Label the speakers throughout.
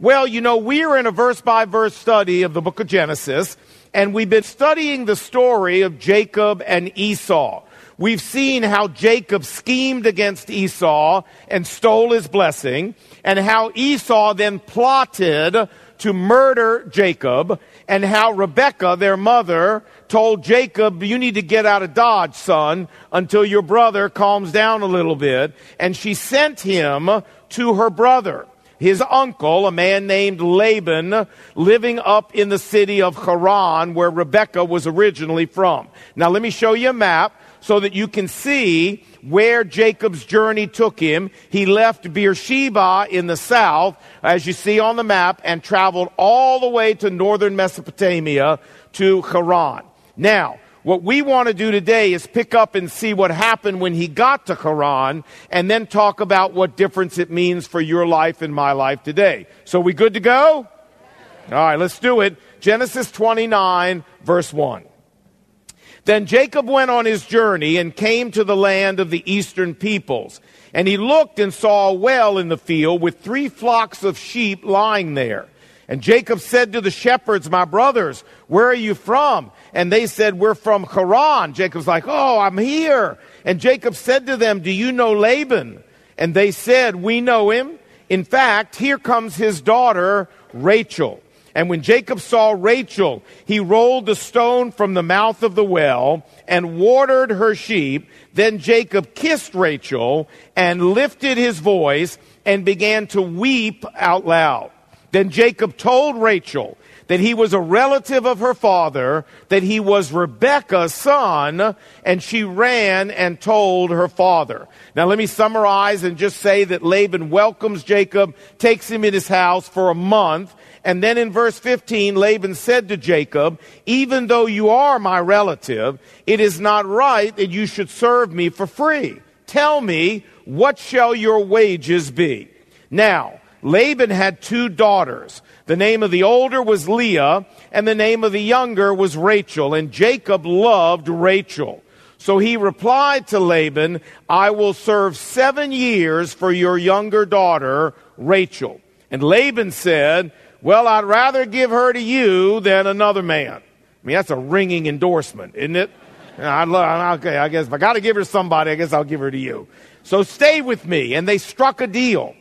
Speaker 1: Well, you know, we're in a verse by verse study of the book of Genesis, and we've been studying the story of Jacob and Esau. We've seen how Jacob schemed against Esau and stole his blessing, and how Esau then plotted to murder Jacob, and how Rebekah, their mother, told Jacob, You need to get out of Dodge, son, until your brother calms down a little bit. And she sent him to her brother his uncle, a man named Laban, living up in the city of Haran, where Rebekah was originally from. Now, let me show you a map so that you can see where Jacob's journey took him. He left Beersheba in the south, as you see on the map, and traveled all the way to northern Mesopotamia to Haran. Now, what we want to do today is pick up and see what happened when he got to Haran and then talk about what difference it means for your life and my life today. So we good to go? All right, let's do it. Genesis 29 verse 1. Then Jacob went on his journey and came to the land of the eastern peoples. And he looked and saw a well in the field with three flocks of sheep lying there. And Jacob said to the shepherds, My brothers, where are you from? And they said, We're from Haran. Jacob's like, Oh, I'm here. And Jacob said to them, Do you know Laban? And they said, We know him. In fact, here comes his daughter, Rachel. And when Jacob saw Rachel, he rolled the stone from the mouth of the well and watered her sheep. Then Jacob kissed Rachel and lifted his voice and began to weep out loud. Then Jacob told Rachel that he was a relative of her father, that he was Rebekah's son, and she ran and told her father. Now let me summarize and just say that Laban welcomes Jacob, takes him in his house for a month, and then in verse 15, Laban said to Jacob, Even though you are my relative, it is not right that you should serve me for free. Tell me, what shall your wages be? Now, Laban had two daughters. The name of the older was Leah, and the name of the younger was Rachel, and Jacob loved Rachel. So he replied to Laban, I will serve seven years for your younger daughter, Rachel. And Laban said, well, I'd rather give her to you than another man. I mean, that's a ringing endorsement, isn't it? I'd love, okay, I guess if I got to give her to somebody, I guess I'll give her to you. So stay with me. And they struck a deal.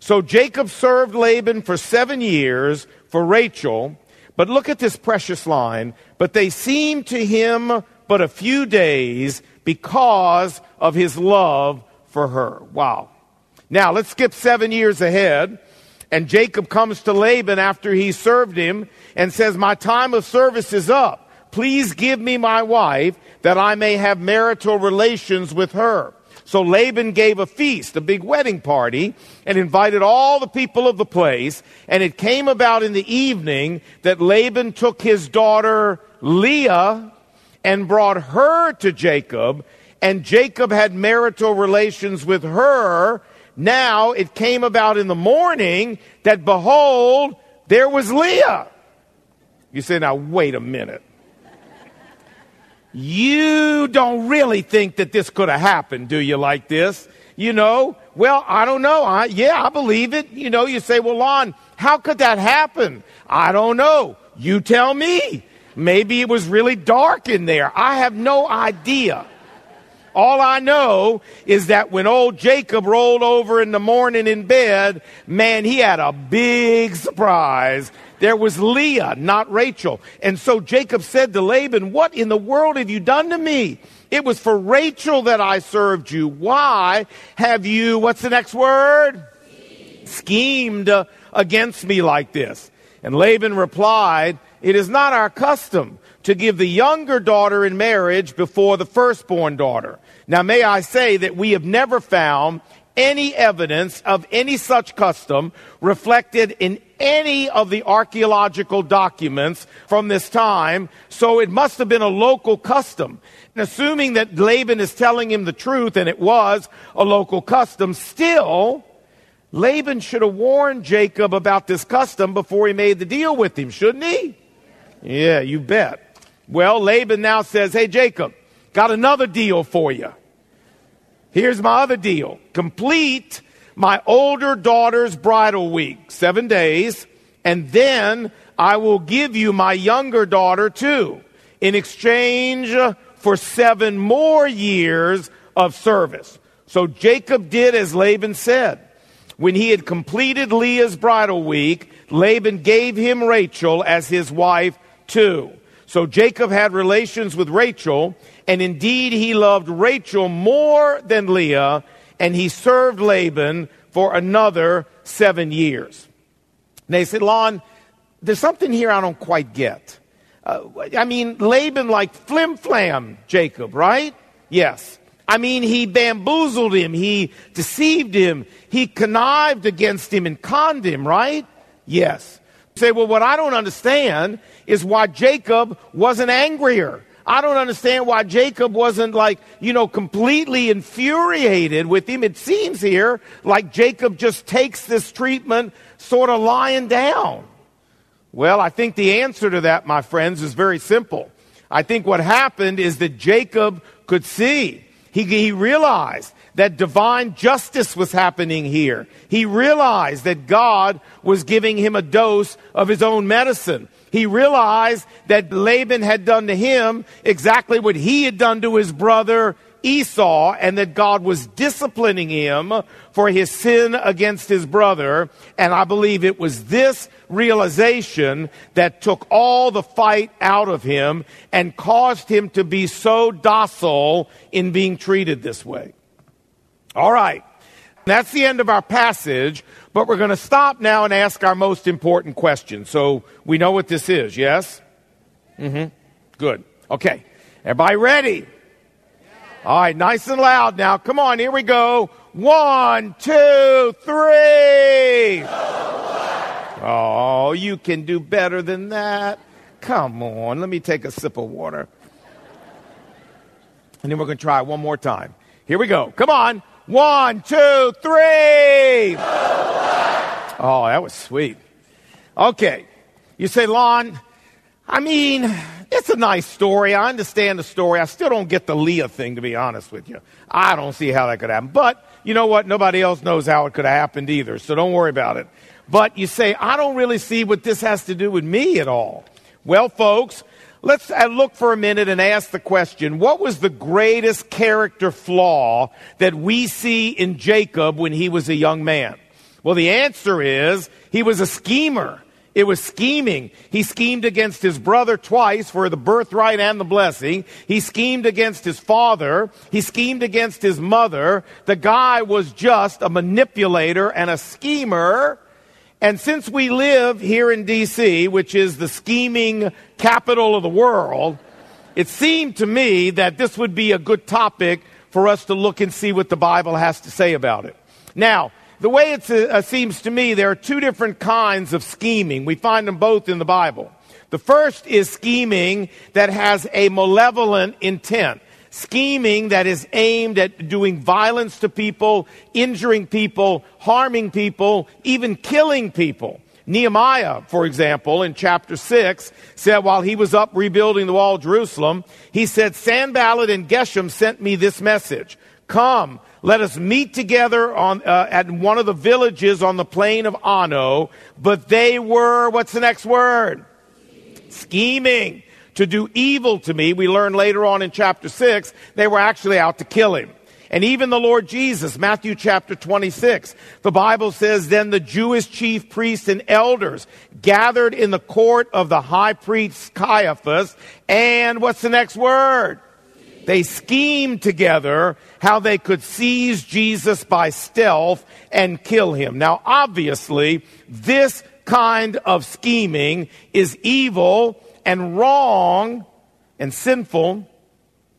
Speaker 1: So Jacob served Laban for seven years for Rachel. But look at this precious line. But they seemed to him but a few days because of his love for her. Wow. Now let's skip seven years ahead. And Jacob comes to Laban after he served him and says, My time of service is up. Please give me my wife that I may have marital relations with her. So Laban gave a feast, a big wedding party, and invited all the people of the place. And it came about in the evening that Laban took his daughter Leah and brought her to Jacob. And Jacob had marital relations with her now it came about in the morning that behold, there was Leah. You say, now wait a minute. You don't really think that this could have happened, do you, like this? You know, well, I don't know. I, yeah, I believe it. You know, you say, well, Lon, how could that happen? I don't know. You tell me. Maybe it was really dark in there. I have no idea. All I know is that when old Jacob rolled over in the morning in bed, man, he had a big surprise. There was Leah, not Rachel. And so Jacob said to Laban, What in the world have you done to me? It was for Rachel that I served you. Why have you, what's the next word? Schemed against me like this. And Laban replied, It is not our custom to give the younger daughter in marriage before the firstborn daughter. Now, may I say that we have never found any evidence of any such custom reflected in any of the archaeological documents from this time, so it must have been a local custom. And assuming that Laban is telling him the truth, and it was a local custom, still, Laban should have warned Jacob about this custom before he made the deal with him, shouldn't he? Yeah, you bet. Well, Laban now says, Hey, Jacob, got another deal for you. Here's my other deal. Complete my older daughter's bridal week, seven days, and then I will give you my younger daughter too, in exchange for seven more years of service. So Jacob did as Laban said. When he had completed Leah's bridal week, Laban gave him Rachel as his wife too. So Jacob had relations with Rachel, and indeed he loved Rachel more than Leah, and he served Laban for another seven years. They said, Lon, there's something here I don't quite get. Uh, I mean, Laban like flim flam Jacob, right? Yes. I mean, he bamboozled him, he deceived him, he connived against him and conned him, right? Yes. Say, well, what I don't understand is why Jacob wasn't angrier. I don't understand why Jacob wasn't like, you know, completely infuriated with him. It seems here like Jacob just takes this treatment sort of lying down. Well, I think the answer to that, my friends, is very simple. I think what happened is that Jacob could see he, he realized that divine justice was happening here. He realized that God was giving him a dose of his own medicine. He realized that Laban had done to him exactly what he had done to his brother Esau and that God was disciplining him for his sin against his brother. And I believe it was this realization that took all the fight out of him and caused him to be so docile in being treated this way. All right. That's the end of our passage, but we're going to stop now and ask our most important question. So we know what this is, yes? Mm-hmm. Good. Okay. Everybody ready? All right, nice and loud now. Come on, here we go. One, two, three. Oh, you can do better than that. Come on, let me take a sip of water. And then we're going to try one more time. Here we go. Come on. One, two, three. Oh, that was sweet. Okay. You say, Lon, I mean, it's a nice story. I understand the story. I still don't get the Leah thing, to be honest with you. I don't see how that could happen. But you know what? Nobody else knows how it could have happened either, so don't worry about it. But you say, I don't really see what this has to do with me at all. Well, folks, let's uh, look for a minute and ask the question what was the greatest character flaw that we see in Jacob when he was a young man? Well, the answer is he was a schemer. It was scheming. He schemed against his brother twice for the birthright and the blessing. He schemed against his father. He schemed against his mother. The guy was just a manipulator and a schemer. And since we live here in DC, which is the scheming capital of the world, it seemed to me that this would be a good topic for us to look and see what the Bible has to say about it. Now, the way it uh, seems to me, there are two different kinds of scheming. We find them both in the Bible. The first is scheming that has a malevolent intent. Scheming that is aimed at doing violence to people, injuring people, harming people, even killing people. Nehemiah, for example, in chapter 6, said while he was up rebuilding the wall of Jerusalem, he said, Sanballat and Geshem sent me this message. Come, let us meet together on, uh, at one of the villages on the plain of Ono. But they were, what's the next word? Scheming to do evil to me. We learn later on in chapter 6, they were actually out to kill him. And even the Lord Jesus, Matthew chapter 26, the Bible says, Then the Jewish chief priests and elders gathered in the court of the high priest Caiaphas, and what's the next word? They schemed together how they could seize Jesus by stealth and kill him. Now, obviously, this kind of scheming is evil and wrong and sinful.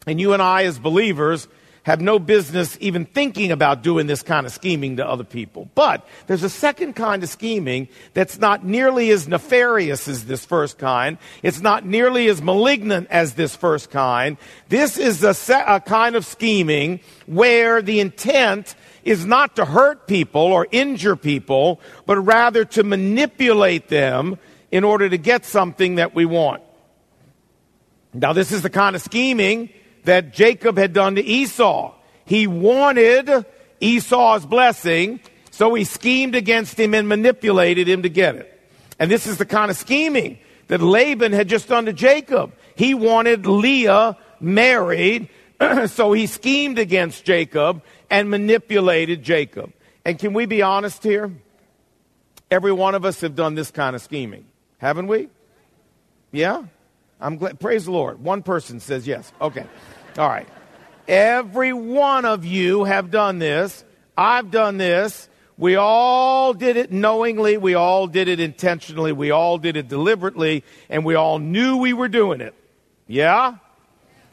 Speaker 1: And you and I, as believers, have no business even thinking about doing this kind of scheming to other people. But there's a second kind of scheming that's not nearly as nefarious as this first kind. It's not nearly as malignant as this first kind. This is a, se- a kind of scheming where the intent is not to hurt people or injure people, but rather to manipulate them in order to get something that we want. Now, this is the kind of scheming that Jacob had done to Esau. He wanted Esau's blessing, So he schemed against him and manipulated him to get it. And this is the kind of scheming that Laban had just done to Jacob. He wanted Leah married, so he schemed against Jacob and manipulated Jacob. And can we be honest here? Every one of us have done this kind of scheming, haven't we? Yeah? I'm glad. Praise the Lord. One person says yes. Okay. All right. Every one of you have done this. I've done this. We all did it knowingly. We all did it intentionally. We all did it deliberately. And we all knew we were doing it. Yeah?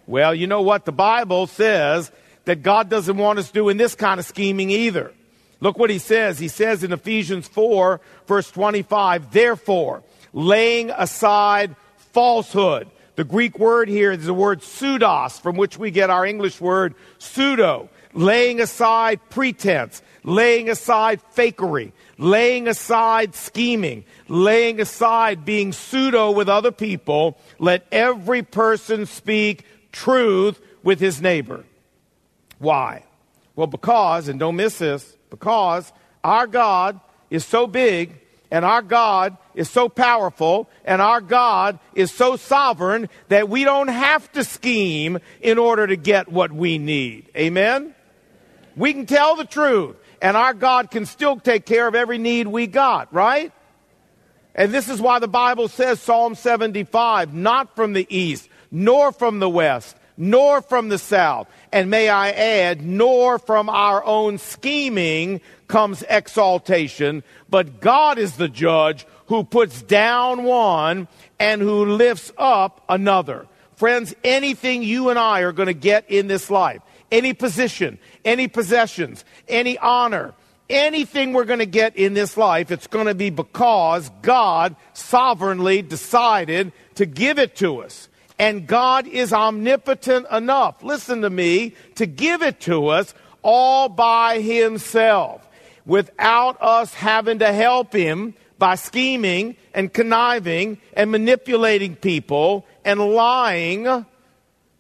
Speaker 1: Well, you know what? The Bible says that God doesn't want us doing this kind of scheming either. Look what he says. He says in Ephesians 4, verse 25, therefore, laying aside falsehood. The Greek word here is the word pseudos, from which we get our English word pseudo. Laying aside pretense, laying aside fakery, laying aside scheming, laying aside being pseudo with other people, let every person speak truth with his neighbor. Why? Well, because, and don't miss this, because our God is so big and our God is so powerful and our God is so sovereign that we don't have to scheme in order to get what we need. Amen? We can tell the truth and our God can still take care of every need we got, right? And this is why the Bible says, Psalm 75, not from the east, nor from the west, nor from the south. And may I add, nor from our own scheming comes exaltation, but God is the judge who puts down one and who lifts up another. Friends, anything you and I are going to get in this life, any position, any possessions, any honor, anything we're going to get in this life, it's going to be because God sovereignly decided to give it to us. And God is omnipotent enough, listen to me, to give it to us all by Himself without us having to help Him by scheming and conniving and manipulating people and lying.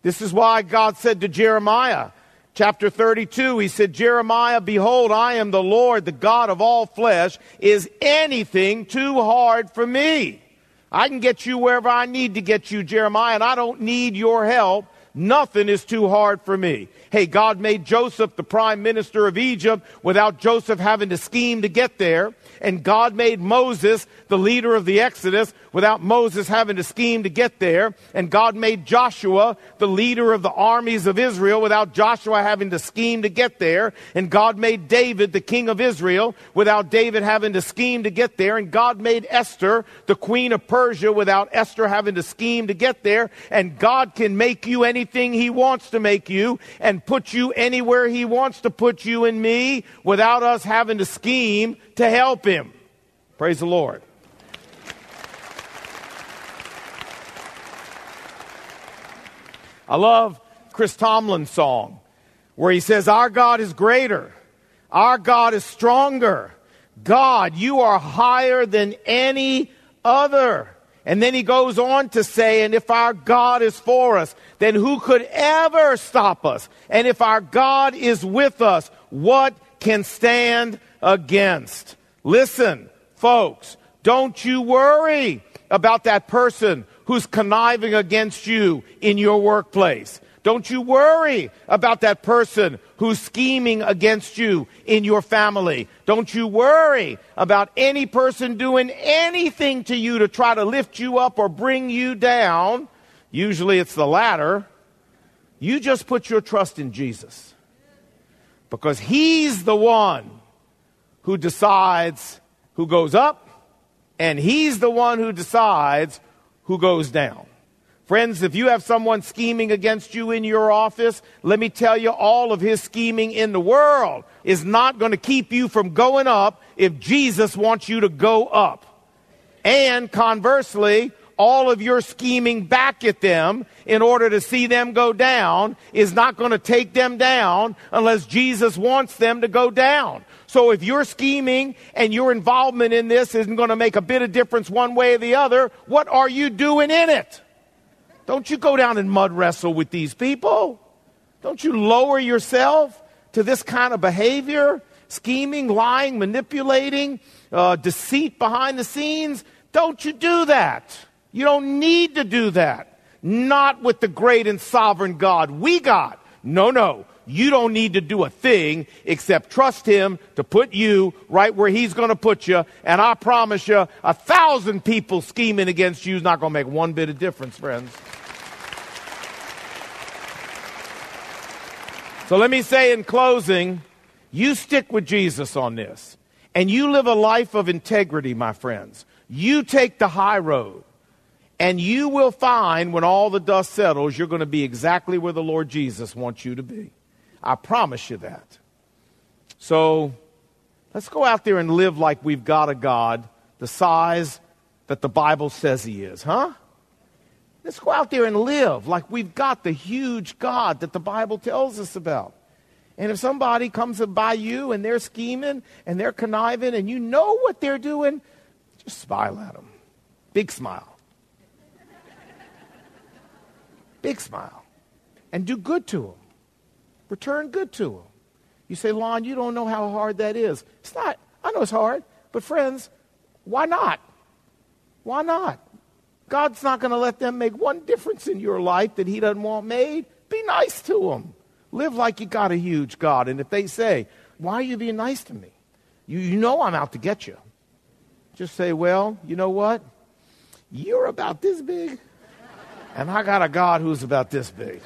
Speaker 1: This is why God said to Jeremiah, chapter 32, He said, Jeremiah, behold, I am the Lord, the God of all flesh. Is anything too hard for me? I can get you wherever I need to get you, Jeremiah, and I don't need your help. Nothing is too hard for me. Hey, God made Joseph the prime minister of Egypt without Joseph having to scheme to get there. And God made Moses the leader of the Exodus without Moses having to scheme to get there. And God made Joshua the leader of the armies of Israel without Joshua having to scheme to get there. And God made David the king of Israel without David having to scheme to get there. And God made Esther the queen of Persia without Esther having to scheme to get there. And God can make you anything he wants to make you and put you anywhere he wants to put you and me without us having to scheme to help him. Praise the Lord. I love Chris Tomlin's song where he says, Our God is greater. Our God is stronger. God, you are higher than any other. And then he goes on to say, and if our God is for us, then who could ever stop us? And if our God is with us, what can stand against? Listen, folks, don't you worry about that person who's conniving against you in your workplace. Don't you worry about that person who's scheming against you in your family. Don't you worry about any person doing anything to you to try to lift you up or bring you down. Usually it's the latter. You just put your trust in Jesus because He's the one who decides who goes up, and He's the one who decides who goes down. Friends, if you have someone scheming against you in your office, let me tell you, all of his scheming in the world is not going to keep you from going up if Jesus wants you to go up. And conversely, all of your scheming back at them in order to see them go down is not going to take them down unless Jesus wants them to go down. So if you're scheming and your involvement in this isn't going to make a bit of difference one way or the other, what are you doing in it? Don't you go down and mud wrestle with these people. Don't you lower yourself to this kind of behavior scheming, lying, manipulating, uh, deceit behind the scenes. Don't you do that. You don't need to do that. Not with the great and sovereign God we got. No, no. You don't need to do a thing except trust Him to put you right where He's going to put you. And I promise you, a thousand people scheming against you is not going to make one bit of difference, friends. So let me say in closing, you stick with Jesus on this. And you live a life of integrity, my friends. You take the high road. And you will find when all the dust settles, you're going to be exactly where the Lord Jesus wants you to be. I promise you that. So let's go out there and live like we've got a God the size that the Bible says He is, huh? Let's go out there and live like we've got the huge God that the Bible tells us about. And if somebody comes by you and they're scheming and they're conniving and you know what they're doing, just smile at them. Big smile. Big smile. And do good to them. Return good to them. You say, Lon, you don't know how hard that is. It's not. I know it's hard. But friends, why not? Why not? God's not going to let them make one difference in your life that He doesn't want made. Be nice to them. Live like you got a huge God. And if they say, Why are you being nice to me? You, you know I'm out to get you. Just say, Well, you know what? You're about this big, and I got a God who's about this big.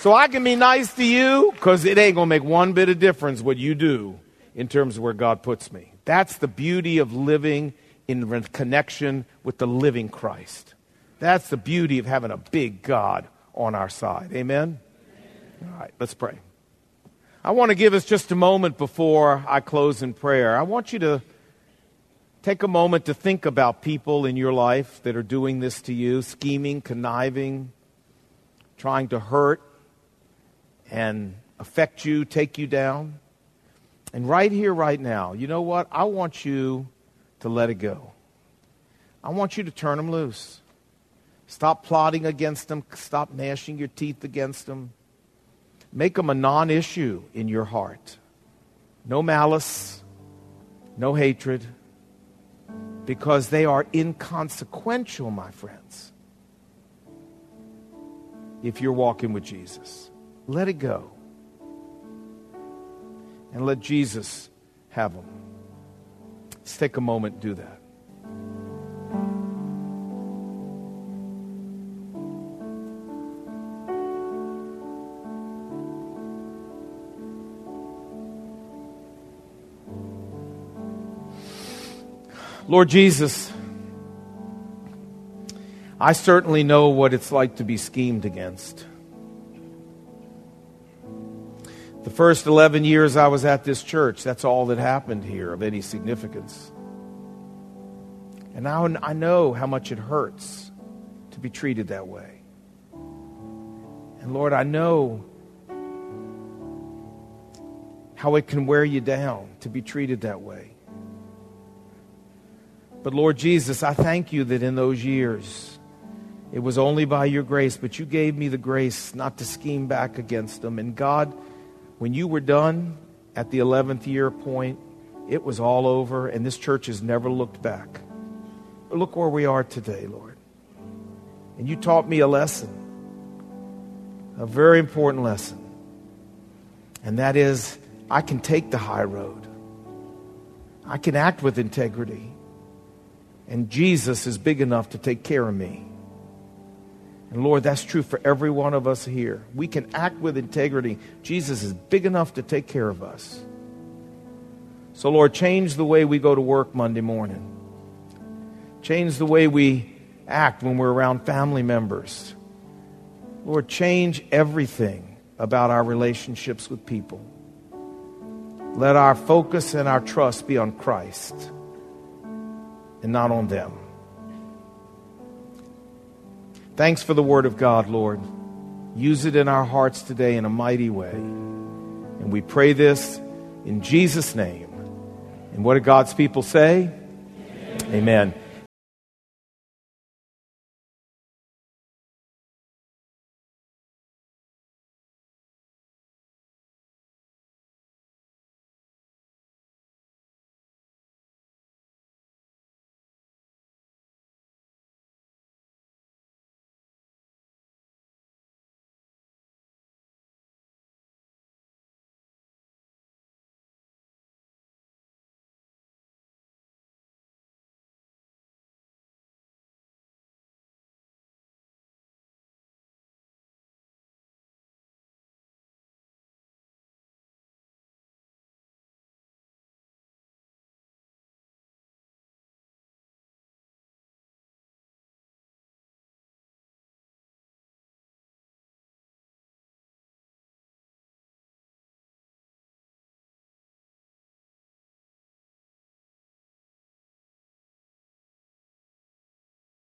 Speaker 1: So I can be nice to you because it ain't going to make one bit of difference what you do in terms of where God puts me. That's the beauty of living in connection with the living Christ. That's the beauty of having a big God on our side. Amen? All right, let's pray. I want to give us just a moment before I close in prayer. I want you to take a moment to think about people in your life that are doing this to you, scheming, conniving, trying to hurt and affect you, take you down. And right here, right now, you know what? I want you to let it go. I want you to turn them loose. Stop plotting against them. Stop gnashing your teeth against them. Make them a non issue in your heart. No malice, no hatred, because they are inconsequential, my friends, if you're walking with Jesus. Let it go. And let Jesus have them. Let's take a moment do that. Lord Jesus, I certainly know what it's like to be schemed against. First 11 years I was at this church, that's all that happened here of any significance. And now I know how much it hurts to be treated that way. And Lord, I know how it can wear you down to be treated that way. But Lord Jesus, I thank you that in those years, it was only by your grace, but you gave me the grace not to scheme back against them. And God, when you were done at the 11th year point, it was all over, and this church has never looked back. But look where we are today, Lord. And you taught me a lesson, a very important lesson. And that is, I can take the high road, I can act with integrity. And Jesus is big enough to take care of me. And Lord, that's true for every one of us here. We can act with integrity. Jesus is big enough to take care of us. So, Lord, change the way we go to work Monday morning. Change the way we act when we're around family members. Lord, change everything about our relationships with people. Let our focus and our trust be on Christ and not on them. Thanks for the Word of God, Lord. Use it in our hearts today in a mighty way. And we pray this in Jesus' name. And what do God's people say? Amen. Amen.